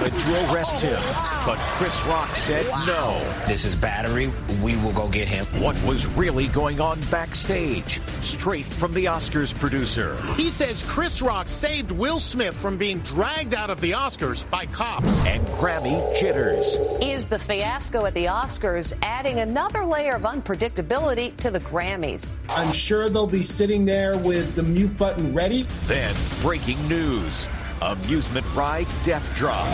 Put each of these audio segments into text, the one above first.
Wanted to arrest him, but Chris Rock said no. This is battery. We will go get him. What was really going on backstage? Straight from the Oscars producer. He says Chris Rock saved Will Smith from being dragged out of the Oscars by cops. And Grammy jitters. Is the fiasco at the Oscars adding another layer of unpredictability to the Grammys? I'm sure they'll be sitting there with the mute button ready. Then breaking news. Amusement ride death drop.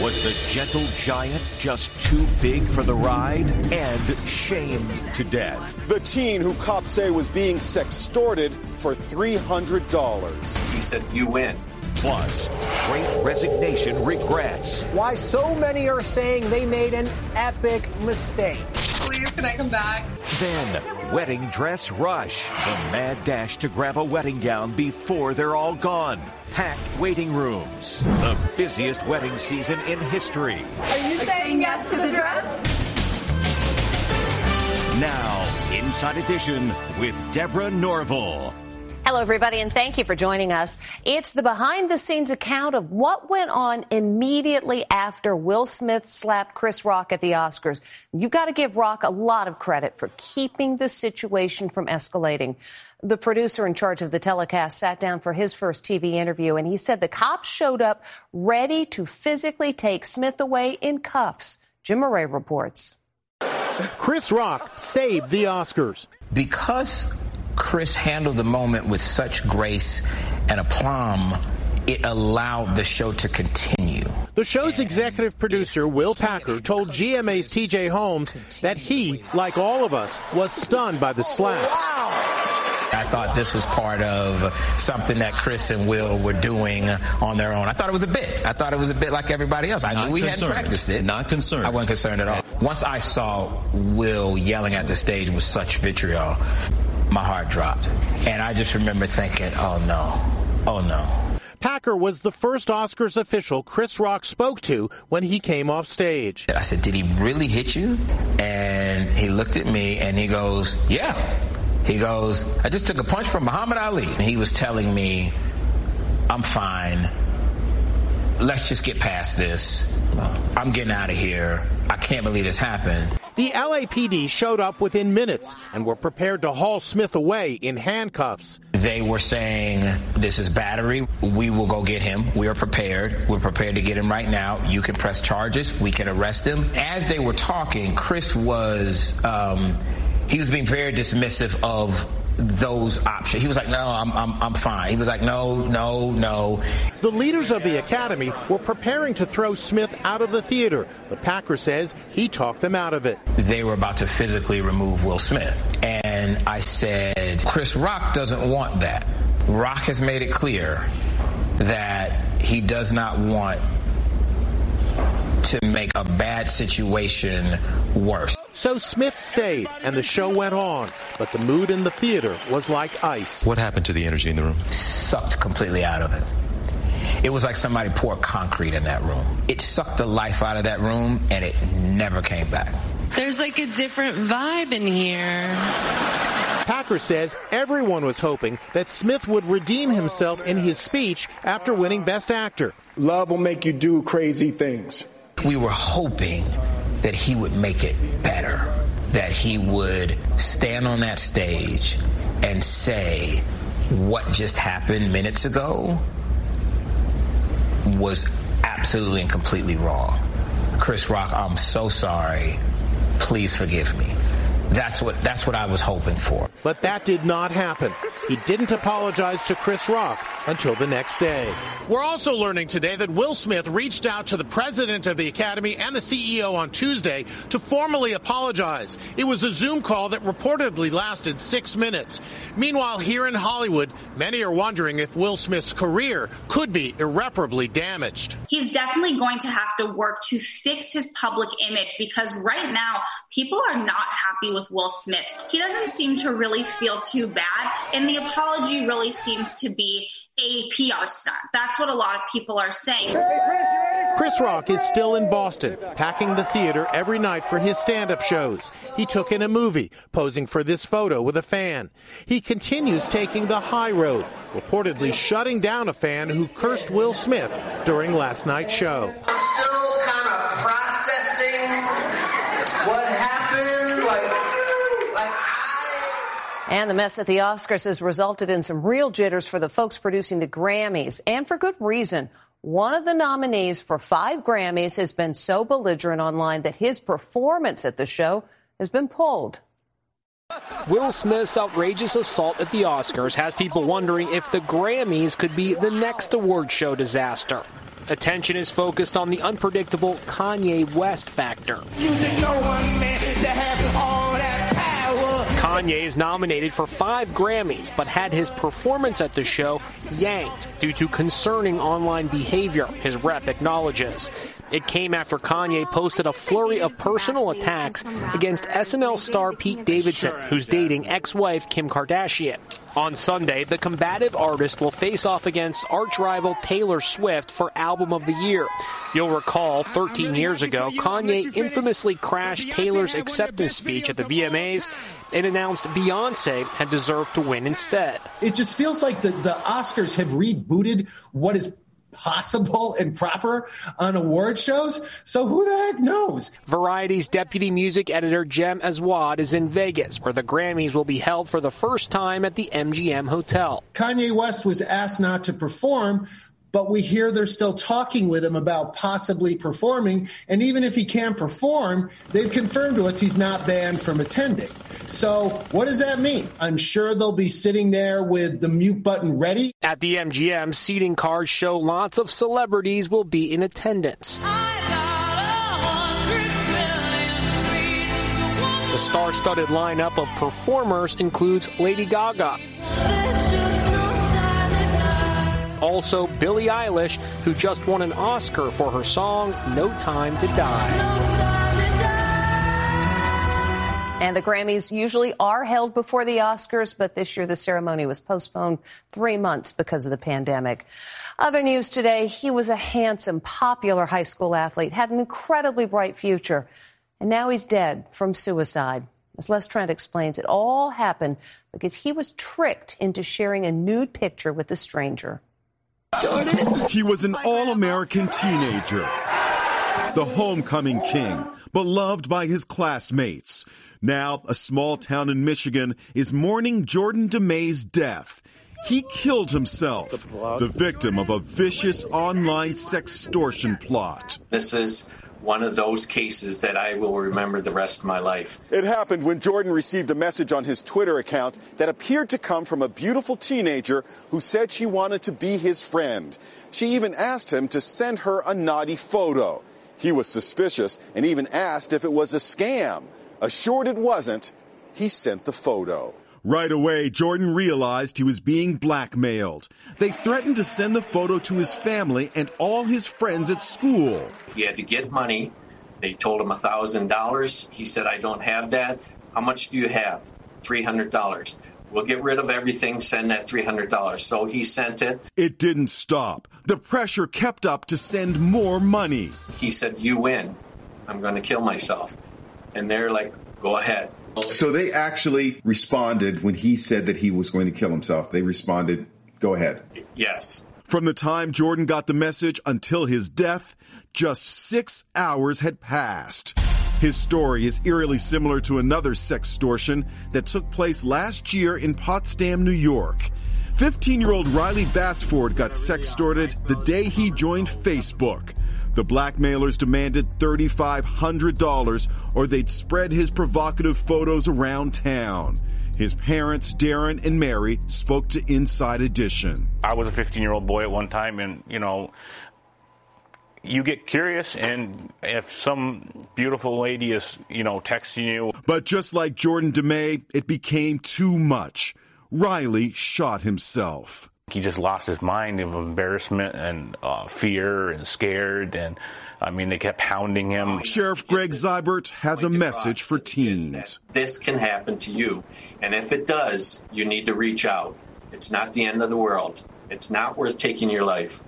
Was the gentle giant just too big for the ride and shamed to death? The teen who cops say was being sextorted for $300. He said, You win. Plus, great resignation regrets. Why so many are saying they made an epic mistake. Please, can I come back? Then, wedding dress rush. The mad dash to grab a wedding gown before they're all gone. Packed waiting rooms. The busiest wedding season in history. Are you saying yes to the dress? Now, Inside Edition with Deborah Norville. Hello, everybody, and thank you for joining us. It's the behind the scenes account of what went on immediately after Will Smith slapped Chris Rock at the Oscars. You've got to give Rock a lot of credit for keeping the situation from escalating. The producer in charge of the telecast sat down for his first TV interview, and he said the cops showed up ready to physically take Smith away in cuffs. Jim Murray reports. Chris Rock saved the Oscars. Because Chris handled the moment with such grace and aplomb, it allowed the show to continue. The show's executive producer, Will Packer, told GMA's TJ Holmes that he, like all of us, was stunned by the slap. I thought this was part of something that Chris and Will were doing on their own. I thought it was a bit. I thought it was a bit like everybody else. I Not knew we concerned. hadn't practiced it. Not concerned. I wasn't concerned at all. Once I saw Will yelling at the stage with such vitriol, my heart dropped. And I just remember thinking, oh no, oh no. Packer was the first Oscars official Chris Rock spoke to when he came off stage. I said, did he really hit you? And he looked at me and he goes, yeah. He goes, I just took a punch from Muhammad Ali. And he was telling me, I'm fine. Let's just get past this. I'm getting out of here. I can't believe this happened. The LAPD showed up within minutes and were prepared to haul Smith away in handcuffs. They were saying, this is battery. We will go get him. We are prepared. We're prepared to get him right now. You can press charges. We can arrest him. As they were talking, Chris was, um, he was being very dismissive of those options. He was like, no, I'm, I'm, I'm fine. He was like, no, no, no. The leaders of the Academy were preparing to throw Smith out of the theater, but Packer says he talked them out of it. They were about to physically remove Will Smith. And I said, Chris Rock doesn't want that. Rock has made it clear that he does not want to make a bad situation worse. So Smith stayed, and the show went on, but the mood in the theater was like ice. What happened to the energy in the room? Sucked completely out of it. It was like somebody poured concrete in that room. It sucked the life out of that room, and it never came back. There's like a different vibe in here. Packer says everyone was hoping that Smith would redeem himself in his speech after winning Best Actor. Love will make you do crazy things. We were hoping that he would make it better, that he would stand on that stage and say what just happened minutes ago was absolutely and completely wrong. Chris Rock, I'm so sorry. Please forgive me. That's what that's what I was hoping for. But that did not happen. He didn't apologize to Chris Rock until the next day. We're also learning today that Will Smith reached out to the president of the Academy and the CEO on Tuesday to formally apologize. It was a Zoom call that reportedly lasted six minutes. Meanwhile, here in Hollywood, many are wondering if Will Smith's career could be irreparably damaged. He's definitely going to have to work to fix his public image because right now people are not happy with Will Smith. He doesn't seem to really feel too bad, and the apology really seems to be a PR stunt. That's what a lot of people are saying. Chris Rock is still in Boston, packing the theater every night for his stand up shows. He took in a movie, posing for this photo with a fan. He continues taking the high road, reportedly shutting down a fan who cursed Will Smith during last night's show. I'm still kind of processing what happened. Like, like And the mess at the Oscars has resulted in some real jitters for the folks producing the Grammys, and for good reason. One of the nominees for five Grammys has been so belligerent online that his performance at the show has been pulled. Will Smith's outrageous assault at the Oscars has people wondering if the Grammys could be the next award show disaster. Attention is focused on the unpredictable Kanye West factor. Kanye is nominated for five Grammys, but had his performance at the show yanked due to concerning online behavior, his rep acknowledges. It came after Kanye posted a flurry of personal attacks against SNL star Pete Davidson, who's dating ex-wife Kim Kardashian. On Sunday, the combative artist will face off against arch rival Taylor Swift for Album of the Year. You'll recall 13 years ago, Kanye infamously crashed Taylor's acceptance speech at the VMAs and announced Beyonce had deserved to win instead. It just feels like the, the Oscars have rebooted what is possible and proper on award shows. So who the heck knows? Variety's deputy music editor Jem Aswad is in Vegas, where the Grammys will be held for the first time at the MGM Hotel. Kanye West was asked not to perform, but we hear they're still talking with him about possibly performing. And even if he can't perform, they've confirmed to us he's not banned from attending. So what does that mean? I'm sure they'll be sitting there with the mute button ready. At the MGM, seating cards show lots of celebrities will be in attendance. The star-studded lineup of performers includes Lady Gaga. Also, Billie Eilish, who just won an Oscar for her song No Time to Die. And the Grammys usually are held before the Oscars, but this year the ceremony was postponed three months because of the pandemic. Other news today, he was a handsome, popular high school athlete, had an incredibly bright future, and now he's dead from suicide. As Les Trent explains, it all happened because he was tricked into sharing a nude picture with a stranger. He was an all American teenager, the homecoming king, beloved by his classmates. Now, a small town in Michigan is mourning Jordan DeMay's death. He killed himself, the victim of a vicious online sextortion plot. This is one of those cases that I will remember the rest of my life. It happened when Jordan received a message on his Twitter account that appeared to come from a beautiful teenager who said she wanted to be his friend. She even asked him to send her a naughty photo. He was suspicious and even asked if it was a scam. Assured it wasn't, he sent the photo. Right away, Jordan realized he was being blackmailed. They threatened to send the photo to his family and all his friends at school. He had to get money. They told him $1,000. He said, I don't have that. How much do you have? $300. We'll get rid of everything, send that $300. So he sent it. It didn't stop. The pressure kept up to send more money. He said, You win. I'm going to kill myself. And they're like, Go ahead. So they actually responded when he said that he was going to kill himself. They responded, go ahead. Yes. From the time Jordan got the message until his death, just six hours had passed. His story is eerily similar to another sextortion that took place last year in Potsdam, New York. 15 year old Riley Basford got sextorted the day he joined Facebook. The blackmailers demanded $3,500 or they'd spread his provocative photos around town. His parents, Darren and Mary, spoke to Inside Edition. I was a 15 year old boy at one time, and, you know, you get curious, and if some beautiful lady is, you know, texting you. But just like Jordan DeMay, it became too much. Riley shot himself. He just lost his mind of embarrassment and uh, fear and scared. And I mean, they kept hounding him. Sheriff Greg Zyburt has a message for teens. This can happen to you. And if it does, you need to reach out. It's not the end of the world. It's not worth taking your life.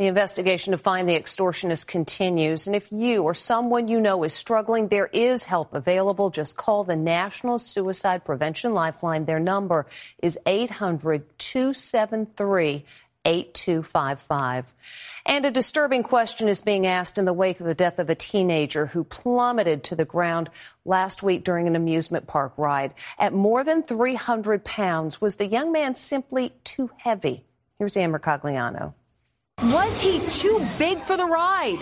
The investigation to find the extortionist continues. And if you or someone you know is struggling, there is help available. Just call the National Suicide Prevention Lifeline. Their number is 800 273 8255. And a disturbing question is being asked in the wake of the death of a teenager who plummeted to the ground last week during an amusement park ride. At more than 300 pounds, was the young man simply too heavy? Here's Ann Mercogliano. Was he too big for the ride?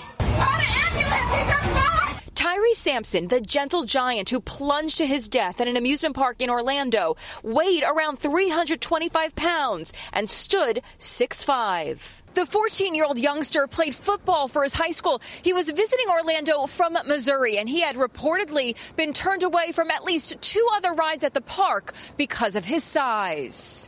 Tyre Sampson, the gentle giant who plunged to his death at an amusement park in Orlando, weighed around 325 pounds and stood 6'5". The 14 year old youngster played football for his high school. He was visiting Orlando from Missouri and he had reportedly been turned away from at least two other rides at the park because of his size.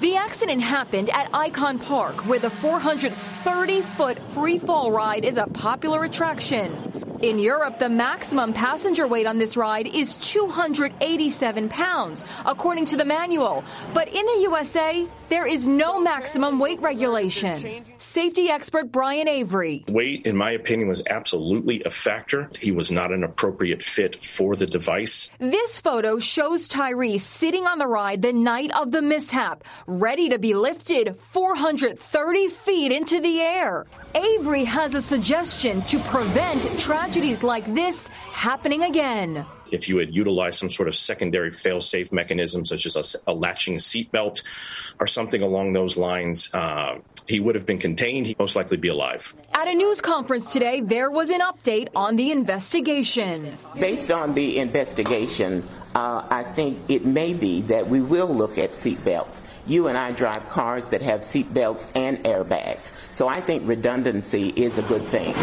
The accident happened at Icon Park, where the 430 foot free fall ride is a popular attraction. In Europe, the maximum passenger weight on this ride is 287 pounds, according to the manual. But in the USA, there is no maximum weight regulation. Safety expert Brian Avery. Weight, in my opinion, was absolutely a factor. He was not an appropriate fit for the device. This photo shows Tyre sitting on the ride the night of the mishap, ready to be lifted 430 feet into the air. Avery has a suggestion to prevent tragedies like this happening again. If you had utilized some sort of secondary fail-safe mechanism, such as a, a latching seatbelt or something along those lines, uh, he would have been contained. He'd most likely be alive. At a news conference today, there was an update on the investigation. Based on the investigation, uh, I think it may be that we will look at seatbelts. You and I drive cars that have seatbelts and airbags. So I think redundancy is a good thing.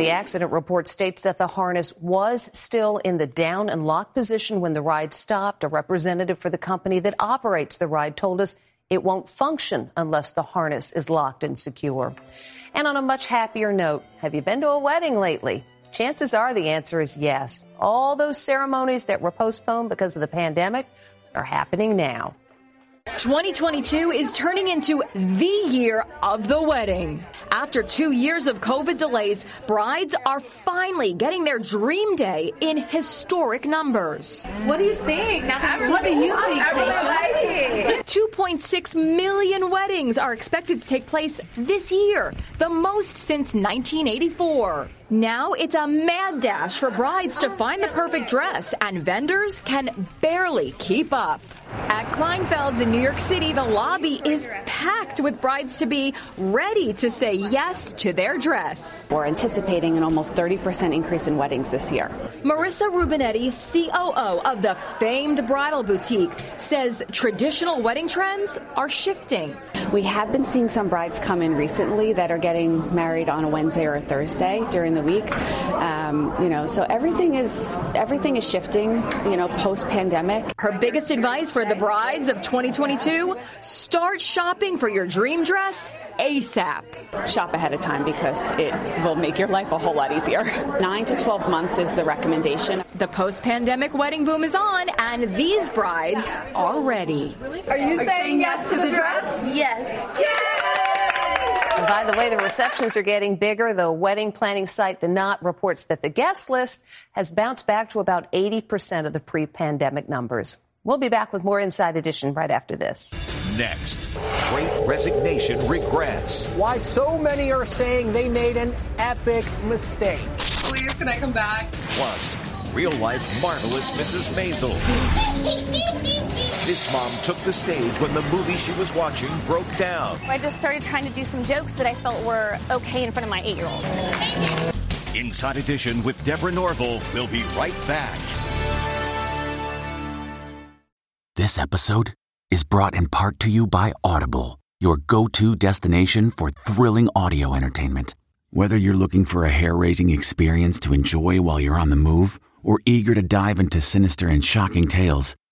The accident report states that the harness was still in the down and lock position when the ride stopped. A representative for the company that operates the ride told us it won't function unless the harness is locked and secure. And on a much happier note, have you been to a wedding lately? Chances are the answer is yes. All those ceremonies that were postponed because of the pandemic are happening now. 2022 is turning into the year of the wedding. After two years of COVID delays, brides are finally getting their dream day in historic numbers. What do you think? Now, what do you think? Like 2.6 million weddings are expected to take place this year, the most since 1984. Now it's a mad dash for brides to find the perfect dress, and vendors can barely keep up. At Kleinfeld's in New York City, the lobby is packed with brides to be ready to say yes to their dress. We're anticipating an almost 30% increase in weddings this year. Marissa Rubinetti, COO of the famed bridal boutique, says traditional wedding trends are shifting. We have been seeing some brides come in recently that are getting married on a Wednesday or a Thursday during the week. Um, you know, so everything is everything is shifting. You know, post pandemic. Her biggest advice for the brides of 2022: start shopping for your dream dress ASAP. Shop ahead of time because it will make your life a whole lot easier. Nine to 12 months is the recommendation. The post pandemic wedding boom is on, and these brides are ready. Are you saying yes to the dress? Yes. And by the way, the receptions are getting bigger. The wedding planning site, The Knot, reports that the guest list has bounced back to about 80% of the pre pandemic numbers. We'll be back with more Inside Edition right after this. Next, Great Resignation regrets. Why so many are saying they made an epic mistake. Please, can I come back? Plus, real life marvelous Mrs. Maisel. This mom took the stage when the movie she was watching broke down. I just started trying to do some jokes that I felt were okay in front of my eight year old. Inside Edition with Deborah Norville will be right back. This episode is brought in part to you by Audible, your go to destination for thrilling audio entertainment. Whether you're looking for a hair raising experience to enjoy while you're on the move or eager to dive into sinister and shocking tales,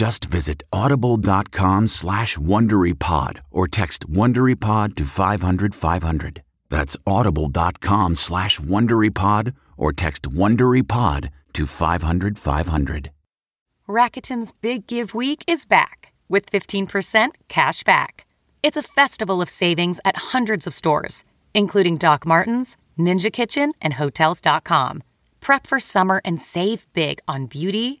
Just visit audible.com slash WonderyPod or text WonderyPod to 500 500. That's audible.com slash WonderyPod or text WonderyPod to 500 500. Rakuten's Big Give Week is back with 15% cash back. It's a festival of savings at hundreds of stores, including Doc Martens, Ninja Kitchen, and Hotels.com. Prep for summer and save big on beauty,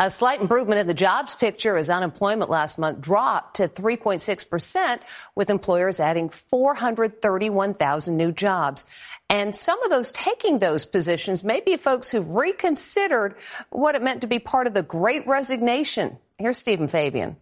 A slight improvement in the jobs picture as unemployment last month dropped to 3.6%, with employers adding 431,000 new jobs. And some of those taking those positions may be folks who've reconsidered what it meant to be part of the great resignation. Here's Stephen Fabian.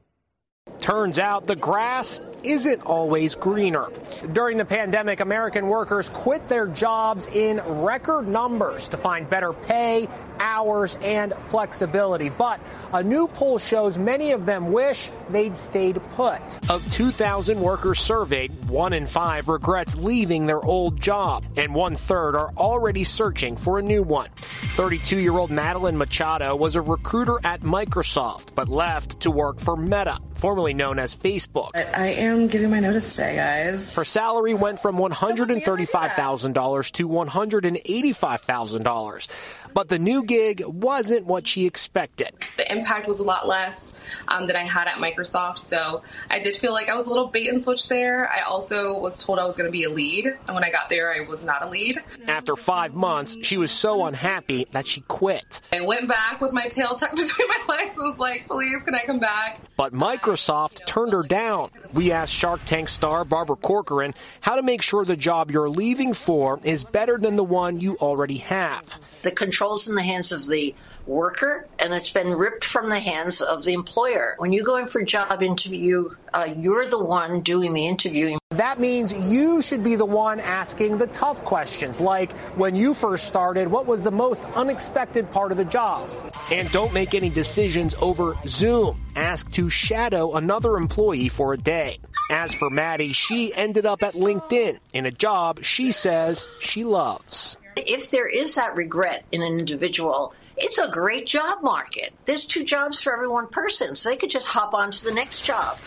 Turns out the grass isn't always greener. During the pandemic, American workers quit their jobs in record numbers to find better pay, hours, and flexibility. But a new poll shows many of them wish they'd stayed put. Of 2,000 workers surveyed, one in five regrets leaving their old job, and one third are already searching for a new one. 32 year old Madeline Machado was a recruiter at Microsoft, but left to work for Meta, formerly known as Facebook. I am giving my notice today, guys. Her salary went from $135,000 to $185,000. But the new gig wasn't what she expected. The impact was a lot less um, than I had at Microsoft, so I did feel like I was a little bait and switch there. I also was told I was going to be a lead, and when I got there, I was not a lead. After five months, she was so unhappy that she quit. I went back with my tail tucked between my legs and was like, please, can I come back? But Microsoft turned her down. We asked Shark Tank star Barbara Corcoran how to make sure the job you're leaving for is better than the one you already have. The control's in the hands of the worker and it's been ripped from the hands of the employer. When you go in for a job interview, uh, you're the one doing the interviewing. That means you should be the one asking the tough questions, like when you first started, what was the most unexpected part of the job? And don't make any decisions over Zoom. Ask to shadow another employee for a day. As for Maddie, she ended up at LinkedIn in a job she says she loves. If there is that regret in an individual, it's a great job market. There's two jobs for every one person, so they could just hop on to the next job.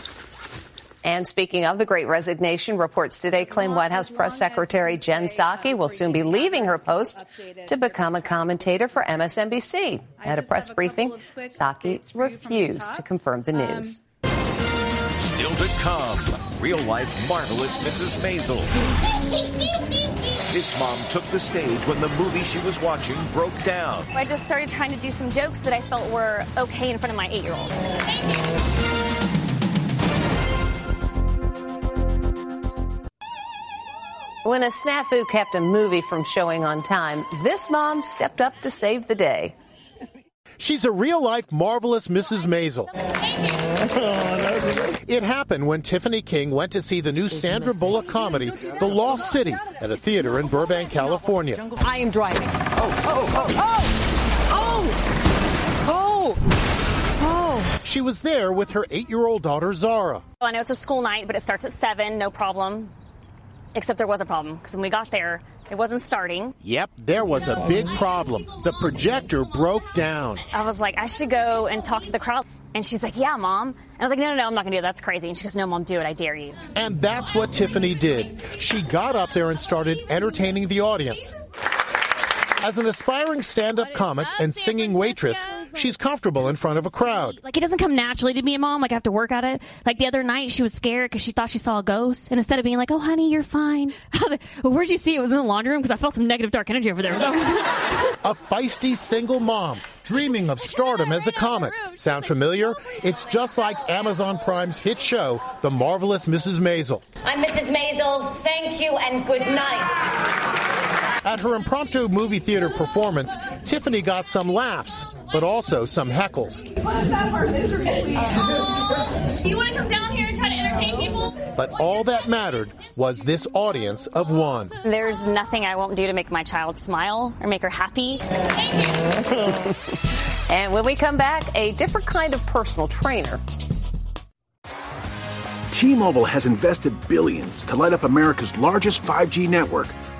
And speaking of the great resignation, reports today claim White House Press Secretary Jen Psaki will soon be leaving her post to become a commentator for MSNBC. At a press briefing, Psaki refused to confirm the news. Still to come, real life marvelous Mrs. Maisel. This mom took the stage when the movie she was watching broke down. I just started trying to do some jokes that I felt were okay in front of my eight year old. When a snafu kept a movie from showing on time, this mom stepped up to save the day. She's a real life marvelous Mrs. Maisel. It happened when Tiffany King went to see the new Sandra Bullock comedy, The Lost City, at a theater in Burbank, California. I am driving. Oh, oh, oh, oh, oh! Oh! Oh! She was there with her eight year old daughter, Zara. I know it's a school night, but it starts at 7, no problem. Except there was a problem because when we got there, it wasn't starting. Yep, there was a big problem. The projector broke down. I was like, I should go and talk to the crowd. And she's like, Yeah, mom. And I was like, No, no, no, I'm not going to do that. That's crazy. And she goes, No, mom, do it. I dare you. And that's what Tiffany did. She got up there and started entertaining the audience. As an aspiring stand up comic and singing waitress, she's comfortable in front of a crowd. Like, it doesn't come naturally to me, a mom. Like, I have to work at it. Like, the other night, she was scared because she thought she saw a ghost. And instead of being like, Oh, honey, you're fine. Like, well, where'd you see it? It was in the laundry room because I felt some negative dark energy over there. a feisty single mom dreaming of stardom as a comic. Sound familiar? Oh, it's just like Amazon Prime's hit show, The Marvelous Mrs. Maisel. I'm Mrs. Maisel. Thank you and good night. At her impromptu movie theater performance, Tiffany got some laughs, but also some heckles. What's up, our misery Do you want to come down here and try to entertain people? But all that mattered was this audience of one. There's nothing I won't do to make my child smile or make her happy. And when we come back, a different kind of personal trainer. T-Mobile has invested billions to light up America's largest 5G network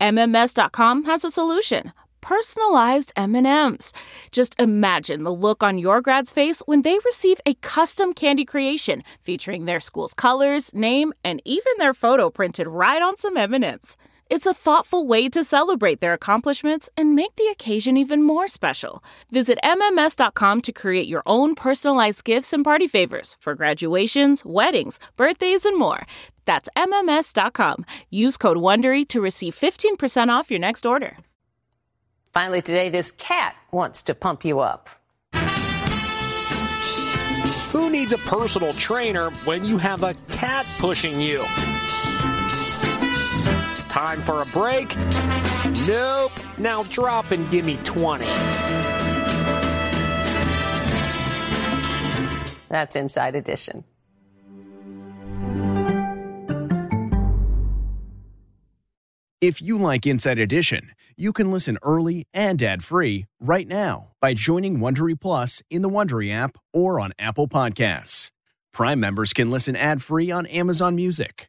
MMS.com has a solution. Personalized M&Ms. Just imagine the look on your grad's face when they receive a custom candy creation featuring their school's colors, name, and even their photo printed right on some M&Ms. It's a thoughtful way to celebrate their accomplishments and make the occasion even more special. Visit MMS.com to create your own personalized gifts and party favors for graduations, weddings, birthdays, and more. That's MMS.com. Use code WONDERY to receive 15% off your next order. Finally, today, this cat wants to pump you up. Who needs a personal trainer when you have a cat pushing you? Time for a break? Nope. Now drop and give me 20. That's Inside Edition. If you like Inside Edition, you can listen early and ad-free right now by joining Wondery Plus in the Wondery app or on Apple Podcasts. Prime members can listen ad-free on Amazon Music.